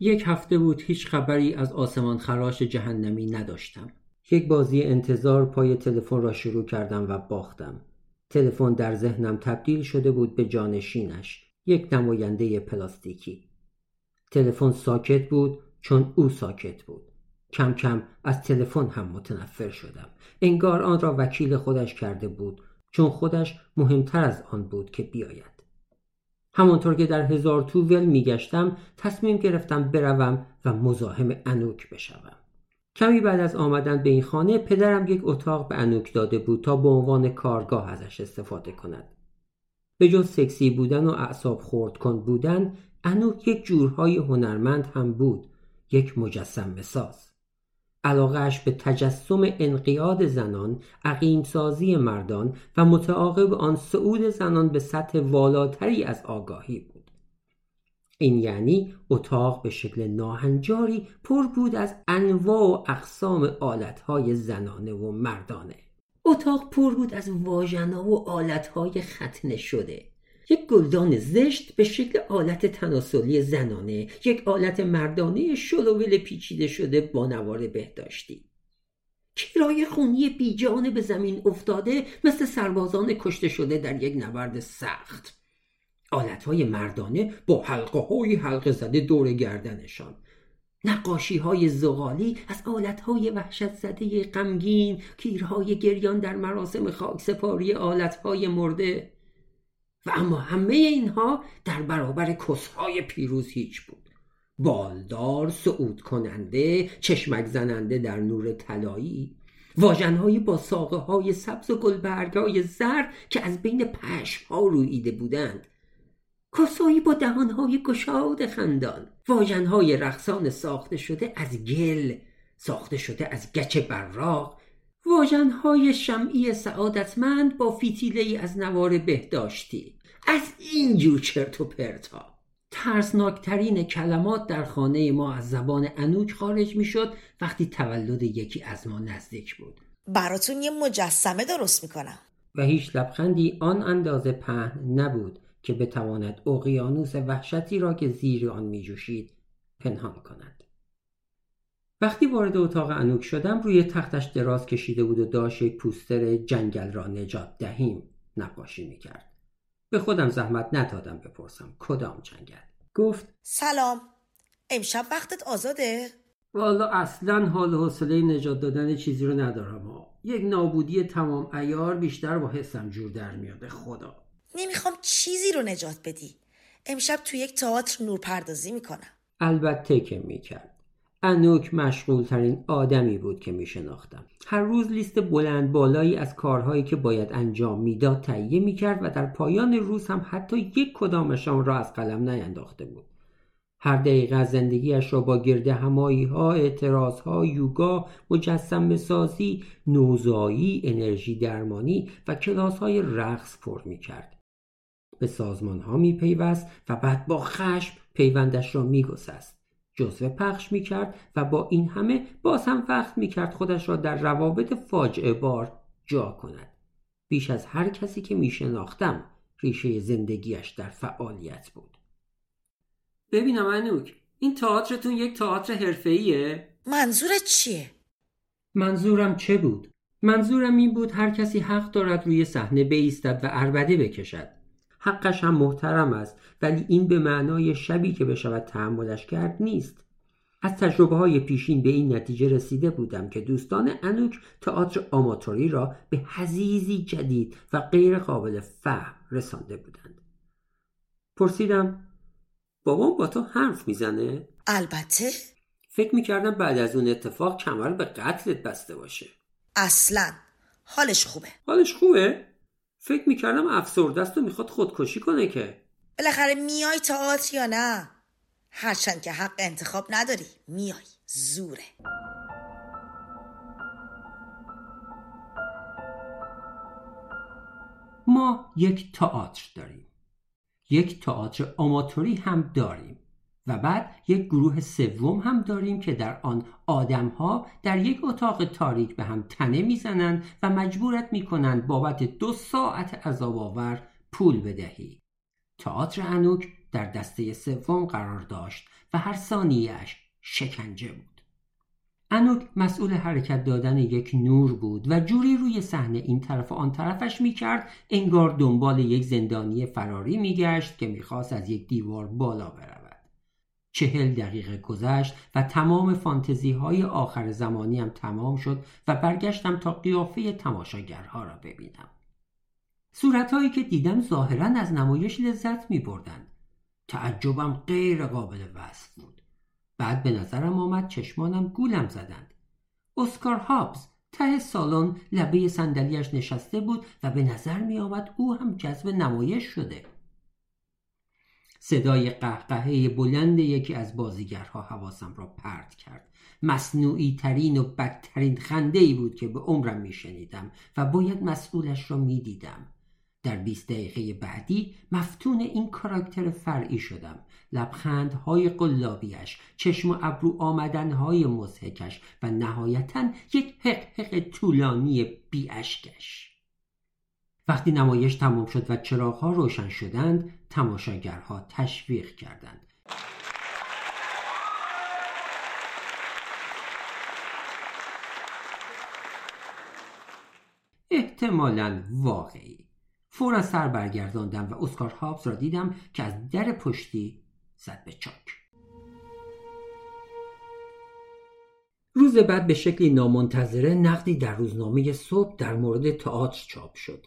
یک هفته بود هیچ خبری از آسمان خراش جهنمی نداشتم. یک بازی انتظار پای تلفن را شروع کردم و باختم. تلفن در ذهنم تبدیل شده بود به جانشینش یک نماینده پلاستیکی. تلفن ساکت بود چون او ساکت بود. کم کم از تلفن هم متنفر شدم. انگار آن را وکیل خودش کرده بود چون خودش مهمتر از آن بود که بیاید. همانطور که در هزار تو ول میگشتم تصمیم گرفتم بروم و مزاحم انوک بشوم. کمی بعد از آمدن به این خانه پدرم یک اتاق به انوک داده بود تا به عنوان کارگاه ازش استفاده کند. به جز سکسی بودن و اعصاب خورد کن بودن انوک یک جورهای هنرمند هم بود یک مجسم ساز علاقهش به تجسم انقیاد زنان، عقیمسازی مردان و متعاقب آن صعود زنان به سطح والاتری از آگاهی بود. این یعنی اتاق به شکل ناهنجاری پر بود از انواع و اقسام آلتهای زنانه و مردانه. اتاق پر بود از واژنا و آلتهای ختنه شده یک گلدان زشت به شکل آلت تناسلی زنانه یک آلت مردانه شلوول پیچیده شده با نوار بهداشتی. کرای خونی بیجانه به زمین افتاده مثل سربازان کشته شده در یک نبرد سخت. آلت های مردانه با حلقه های حلقه زده دور گردنشان. نقاشی های زغالی از آلت های وحشت زده غمگین کیرهای گریان در مراسم خاکسپاری آلت های مرده. و اما همه اینها در برابر کسهای پیروز هیچ بود. بالدار صعود کننده چشمک زننده در نور طلایی واژنهایی با ساقه های سبز و گلبرگای زر که از بین پشم ها رویده بودند. کسایی با دهانهای گشاد خندان. واژنهای رقصان ساخته شده از گل ساخته شده از گچ براق. واژنهای شمعی سعادتمند با فیتیله از نوار بهداشتی. از اینجور چرت و پرتا. ترسناکترین کلمات در خانه ما از زبان انوک خارج می‌شد وقتی تولد یکی از ما نزدیک بود. براتون یه مجسمه درست می‌کنم. و هیچ لبخندی آن اندازه پهن نبود که بتواند اقیانوس وحشتی را که زیر آن میجوشید پنهان کند. وقتی وارد اتاق انوک شدم روی تختش دراز کشیده بود و داشت یک پوستر جنگل را نجات دهیم نقاشی می‌کرد. به خودم زحمت ندادم بپرسم کدام جنگل. گفت سلام امشب وقتت آزاده؟ والا اصلا حال حوصله نجات دادن چیزی رو ندارم ها. یک نابودی تمام ایار بیشتر با حسم جور در میاده خدا. نمی‌خوام چیزی رو نجات بدی. امشب تو یک تئاتر نور پردازی می‌کنم. البته که می‌کرد. انوک مشغول ترین آدمی بود که می شناختم. هر روز لیست بلند بالایی از کارهایی که باید انجام می‌داد تهیه می کرد و در پایان روز هم حتی یک کدامشان را از قلم نینداخته بود. هر دقیقه از زندگیش را با گرده همایی ها، اعتراض ها، یوگا، مجسم سازی، نوزایی، انرژی درمانی و کلاس های رقص پر می کرد. به سازمان ها می پیوست و بعد با خشم پیوندش را می گسست. جزوه پخش می کرد و با این همه باز هم وقت می کرد خودش را در روابط فاجعه بار جا کند. بیش از هر کسی که می شناختم ریشه زندگیش در فعالیت بود. ببینم انوک این تئاترتون یک تئاتر حرفه‌ایه؟ منظورت چیه؟ منظورم چه بود؟ منظورم این بود هر کسی حق دارد روی صحنه بایستد و اربده بکشد. حقش هم محترم است ولی این به معنای شبی که بشود تحملش کرد نیست. از تجربه های پیشین به این نتیجه رسیده بودم که دوستان انوک تئاتر آماتوری را به حزیزی جدید و غیر قابل فهم رسانده بودند. پرسیدم بابام با تو حرف می‌زنه؟ البته. فکر می‌کردم بعد از اون اتفاق کمر به قتلت بسته باشه. اصلا. حالش خوبه. حالش خوبه؟ فکر می‌کردم افسرده است و می‌خواد خودکشی کنه که. بالاخره میای تئاتر یا نه؟ هرچند که حق انتخاب نداری میای. زوره. ما یک تئاتر داریم. یک تئاتر آماتوری هم داریم. و بعد یک گروه سوم هم داریم که در آن آدمها در یک اتاق تاریک به هم تنه می‌زنند و مجبورت می‌کنند بابت دو ساعت عذاب آور پول بدهی تئاتر انوک در دسته سوم قرار داشت و هر ثانیهش شکنجه بود. انوک مسئول حرکت دادن یک نور بود و جوری روی صحنه این طرف و آن طرفش می‌کرد انگار دنبال یک زندانی فراری میگشت که می‌خواست از یک دیوار بالا برود چهل دقیقه گذشت و تمام فانتزی های آخر زمانی هم تمام شد و برگشتم تا قیافه تماشاگرها را ببینم. صورتهایی که دیدم ظاهرا از نمایش لذت می بردن. تعجبم غیر قابل وصف بود. بعد به نظرم آمد چشمانم گولم زدند. اسکار هابز ته سالن لبه صندلیاش نشسته بود و به نظر می آمد او هم جذب نمایش شده. صدای قهقهه بلند یکی از بازیگرها حواسم را پرت کرد. مصنوعی ترین و بدترین خنده ای بود که به عمرم می شنیدم و باید مسئولش را می دیدم. در 20 دقیقه بعدی مفتون این کاراکتر فرعی شدم. لبخندهای قلابیش چشم و ابرو آمدنهای مزهکش و نهایتا یک حق طولانی بیاشکش. وقتی نمایش تمام شد و چراغها روشن شدند تماشاگرها تشویق کردند. احتمالا واقعی. فورا سر برگرداندم و اسکار هابز را دیدم که از در پشتی زد به چاک. روز بعد به شکلی نامنتظره نقدی در روزنامه صبح در مورد تئاتر چاپ شد.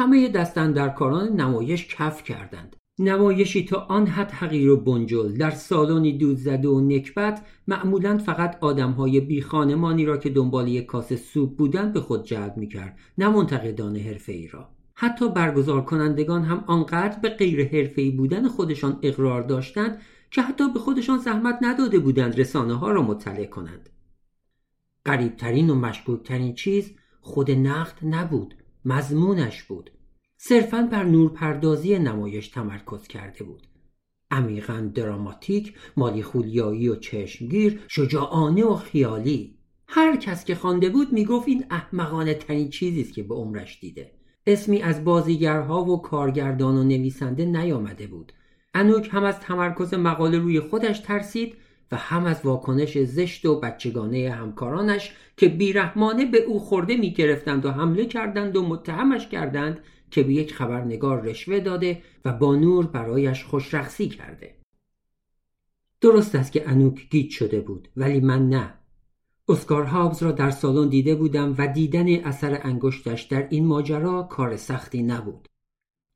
همه دستندرکاران نمایش کف کردند. نمایشی تا آن حد حقیر و بنجل. در سالنی دود زده و نکبت معمولا فقط آدمهای بی خانمانی را که دنبال یک کاسه سوپ بودند به خود جلب می‌کرد نه منتقدان حرفه ای را. حتی برگزار کنندگان هم آنقدر به غیر حرفه‌ای بودن خودشان اقرار داشتند که حتی به خودشان زحمت نداده بودند رسانه ها را مطلع کنند. قریبترین و مشکوکترین چیز خود نقد نبود، مضمونش بود. صرفا بر نورپردازی نمایش تمرکز کرده بود. عمیقا دراماتیک، مالی خولیایی و چشمگیر، شجاعانه و خیالی. هر کس که خوانده بود می‌گفت این احمقانه ترین چیزی است که به عمرش دیده. اسمی از بازیگرها و کارگردان و نویسنده نیامده بود انوک هم از تمرکز مقاله روی خودش ترسید و هم از واکنش زشت و بچگانه همکارانش که بیرحمانه به او خورده می گرفتند و حمله کردند و متهمش کردند که به یک خبرنگار رشوه داده و با نور برایش خوشرخصی کرده درست است که انوک گیت شده بود ولی من نه اسکار هابز را در سالن دیده بودم و دیدن اثر انگشتش در این ماجرا کار سختی نبود.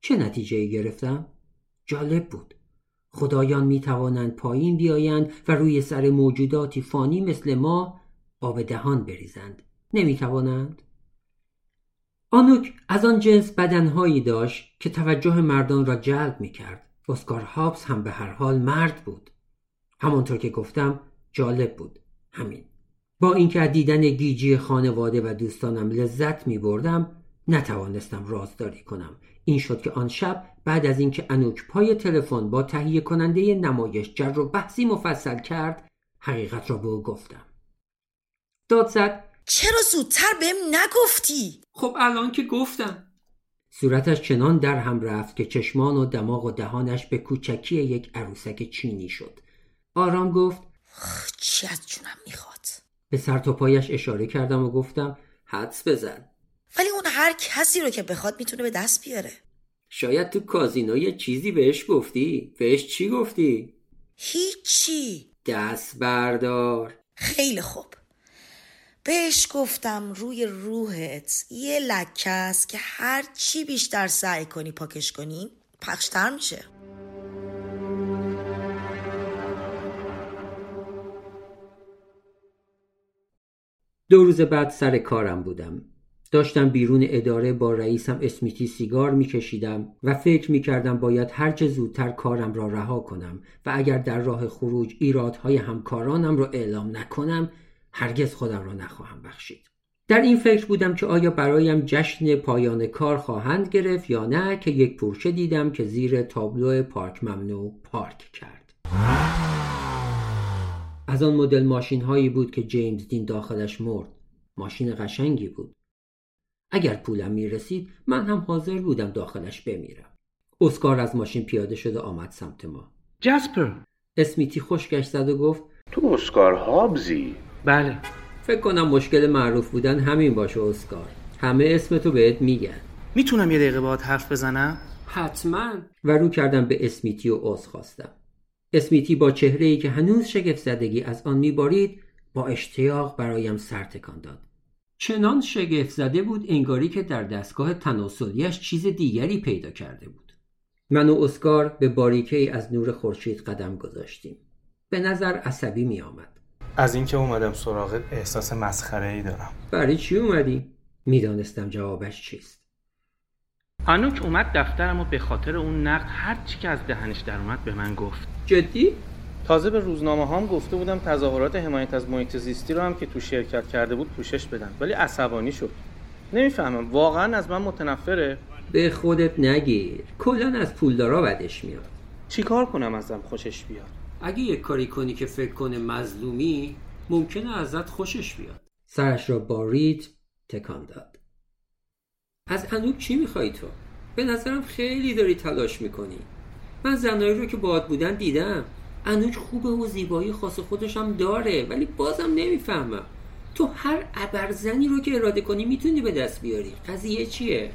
چه نتیجه گرفتم؟ جالب بود. خدایان می توانند پایین بیایند و روی سر موجوداتی فانی مثل ما آب دهان بریزند. نمی توانند؟ آنوک از آن جنس بدنهایی داشت که توجه مردان را جلب می کرد. اسکار هابز هم به هر حال مرد بود. همانطور که گفتم جالب بود. همین. با اینکه از دیدن گیجی خانواده و دوستانم لذت می بردم نتوانستم رازداری کنم. این شد که آن شب بعد از اینکه انوک پای تلفن با تهیه کننده نمایش جر و بحثی مفصل کرد حقیقت را به او گفتم. داد زد چرا زودتر بهم نگفتی؟ خب الان که گفتم. صورتش چنان در هم رفت که چشمان و دماغ و دهانش به کوچکی یک عروسک چینی شد. آرام گفت چی از جونم می‌خواد؟ به سر تا پایش اشاره کردم و گفتم حدس بزن. ولی اون هر کسی رو که بخواد می‌تونه به دست بیاره. شاید تو کازینو یه چیزی بهش گفتی. بهش چی گفتی؟ هیچی. دست بردار. خیلی خوب. بهش گفتم روی روحت یه لکه است که هر چی بیشتر سعی کنی پاکش کنی پخشتر میشه. دو روز بعد سر کارم بودم. داشتم بیرون اداره با رئیسم اسمیتی سیگار میکشیدم و فکر می‌کردم باید هرچه زودتر کارم را رها کنم و اگر در راه خروج ایرادهای همکارانم را اعلام نکنم هرگز خودم را نخواهم بخشید. در این فکر بودم که آیا برایم جشن پایان کار خواهند گرفت یا نه که یک پورشه دیدم که زیر تابلو پارک ممنوع پارک کرد. از آن مدل ماشین هایی بود که جیمز دین داخلش مرد. ماشین قشنگی بود. اگر پولم می رسید من هم حاضر بودم داخلش بمیرم. اسکار از ماشین پیاده شده آمد سمت ما. جسپر اسمیتی خشکش زد و گفت تو اسکار هابزی. بله. فکر کنم مشکل معروف بودن همین باشه اسکار. همه اسمتو بهت میگن. می‌تونم یه دقیقه باهات حرف بزنم؟ حتما. و رو کردم به اسمیتی و عذر خواستم. اسمیتی با چهره ای که هنوز شگفت زدگی از آن میبارید با اشتیاق برایم سر تکان داد. چنان شگفت زده بود انگاری که در دستگاه تناسلیش چیز دیگری پیدا کرده بود. من و اسکار به باریکه ای از نور خورشید قدم گذاشتیم. به نظر عصبی می آمد از اینکه اومدم سراغت احساس مسخره ای دارم. برای چی اومدی؟ می‌دانستم جوابش چیست. آنوک اومد دفترم و به خاطر اون نقد هر چی که از دهنش در اومد به من گفت. جدی؟ تازه به روزنامه هام گفته بودم تظاهرات حمایت از محیط زیستی رو هم که تو شرکت کرده بود پوشش بدن ولی عصبانی شد. نمی‌فهمم واقعا از من متنفره؟ به خودت نگیر. کلا از پولدارا بدش میاد. چیکار کنم ازم خوشش بیاد؟ اگه یک کاری کنی که فکر کنه مظلومی ممکنه ازت خوشش بیاد. سرش را با ریت تکان داد. از انوب چی می‌خوای تو؟ به نظرم خیلی داری تلاش می‌کنی. من زنایی رو که باهات بودن دیدم. انوج خوبه و زیبایی خاص خودش هم داره ولی بازم نمی‌فهمم. تو هر ابرزنی رو که اراده کنی می‌تونی به دست بیاری. قضیه چیه؟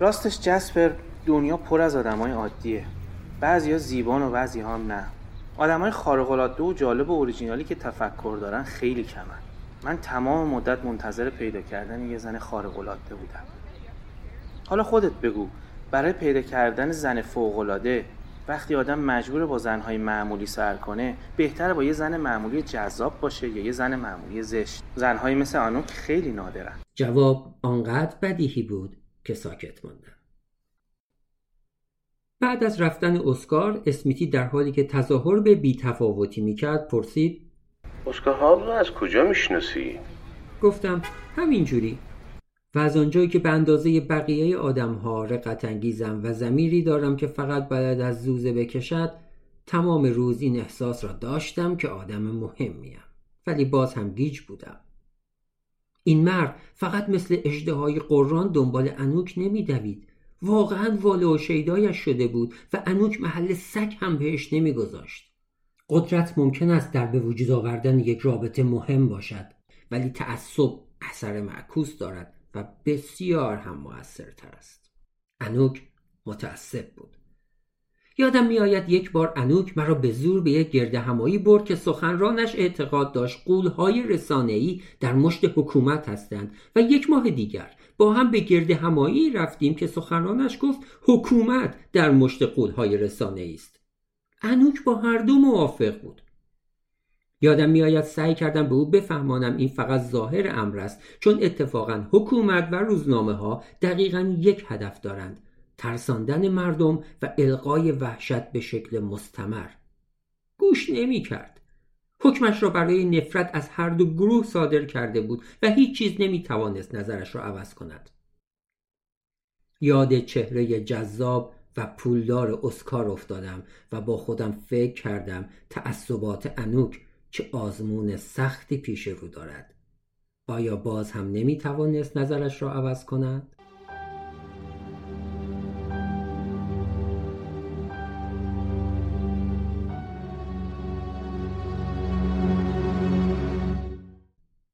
راستش جسپر دنیا پر از آدمای عادیه. بعضیا زیبان و بعضی هم نه. آدمای خارق العاده و جالب و اوریجینالی که تفکر دارن خیلی کمن. من تمام مدت منتظر پیدا کردن یه زن خارق العاده بودم. حالا خودت بگو برای پیدا کردن زن فوق العاده وقتی آدم مجبور با زنهای معمولی سر کنه بهتره با یه زن معمولی جذاب باشه یا یه زن معمولی زشت. زنهایی مثل آنوک خیلی نادرن. جواب آنقدر بدیهی بود که ساکت ماندم بعد از رفتن اسکار اسمیتی در حالی که تظاهر به بیتفاوتی می‌کرد پرسید اسکار هابز رو از کجا می‌شناسی؟ گفتم همینجوری. و از آنجایی که به اندازه بقیه آدم ها رقت انگیزم و زمیری دارم که فقط بلد از زوزه بکشد تمام روز این احساس را داشتم که آدم مهمیم. ولی باز هم گیج بودم. این مرد فقط مثل اجده های قرآن دنبال انوک نمیدوید. واقعا واله و شیدایش شده بود و انوک محل سگ هم بهش نمیگذاشت. قدرت ممکن است در به وجود آوردن یک رابطه مهم باشد ولی تعصب اثر معکوس دارد. بسیار هم موثرتر است. انوک متعصب بود. یادم میآید یک بار انوک مرا به زور به یک گرد همایی برد که سخنرانش اعتقاد داشت قولهای رسانه‌ای در مشت حکومت هستند و یک ماه دیگر با هم به گرد همایی رفتیم که سخنرانش گفت حکومت در مشت قولهای رسانه‌ای است. انوک با هر دو موافق بود. یادم میآید سعی کردم به او بفهمانم این فقط ظاهر امر است چون اتفاقا حکومت و روزنامه ها دقیقا یک هدف دارند ترساندن مردم و القای وحشت به شکل مستمر. گوش نمی کرد حکمش را برای نفرت از هر دو گروه صادر کرده بود و هیچ چیز نمی توانست نظرش را عوض کند. یاد چهره جذاب و پولدار اسکار افتادم و با خودم فکر کردم تعصبات انوک چه آزمون سختی پیش رو دارد آیا باز هم نمی توانست نظرش را عوض کند؟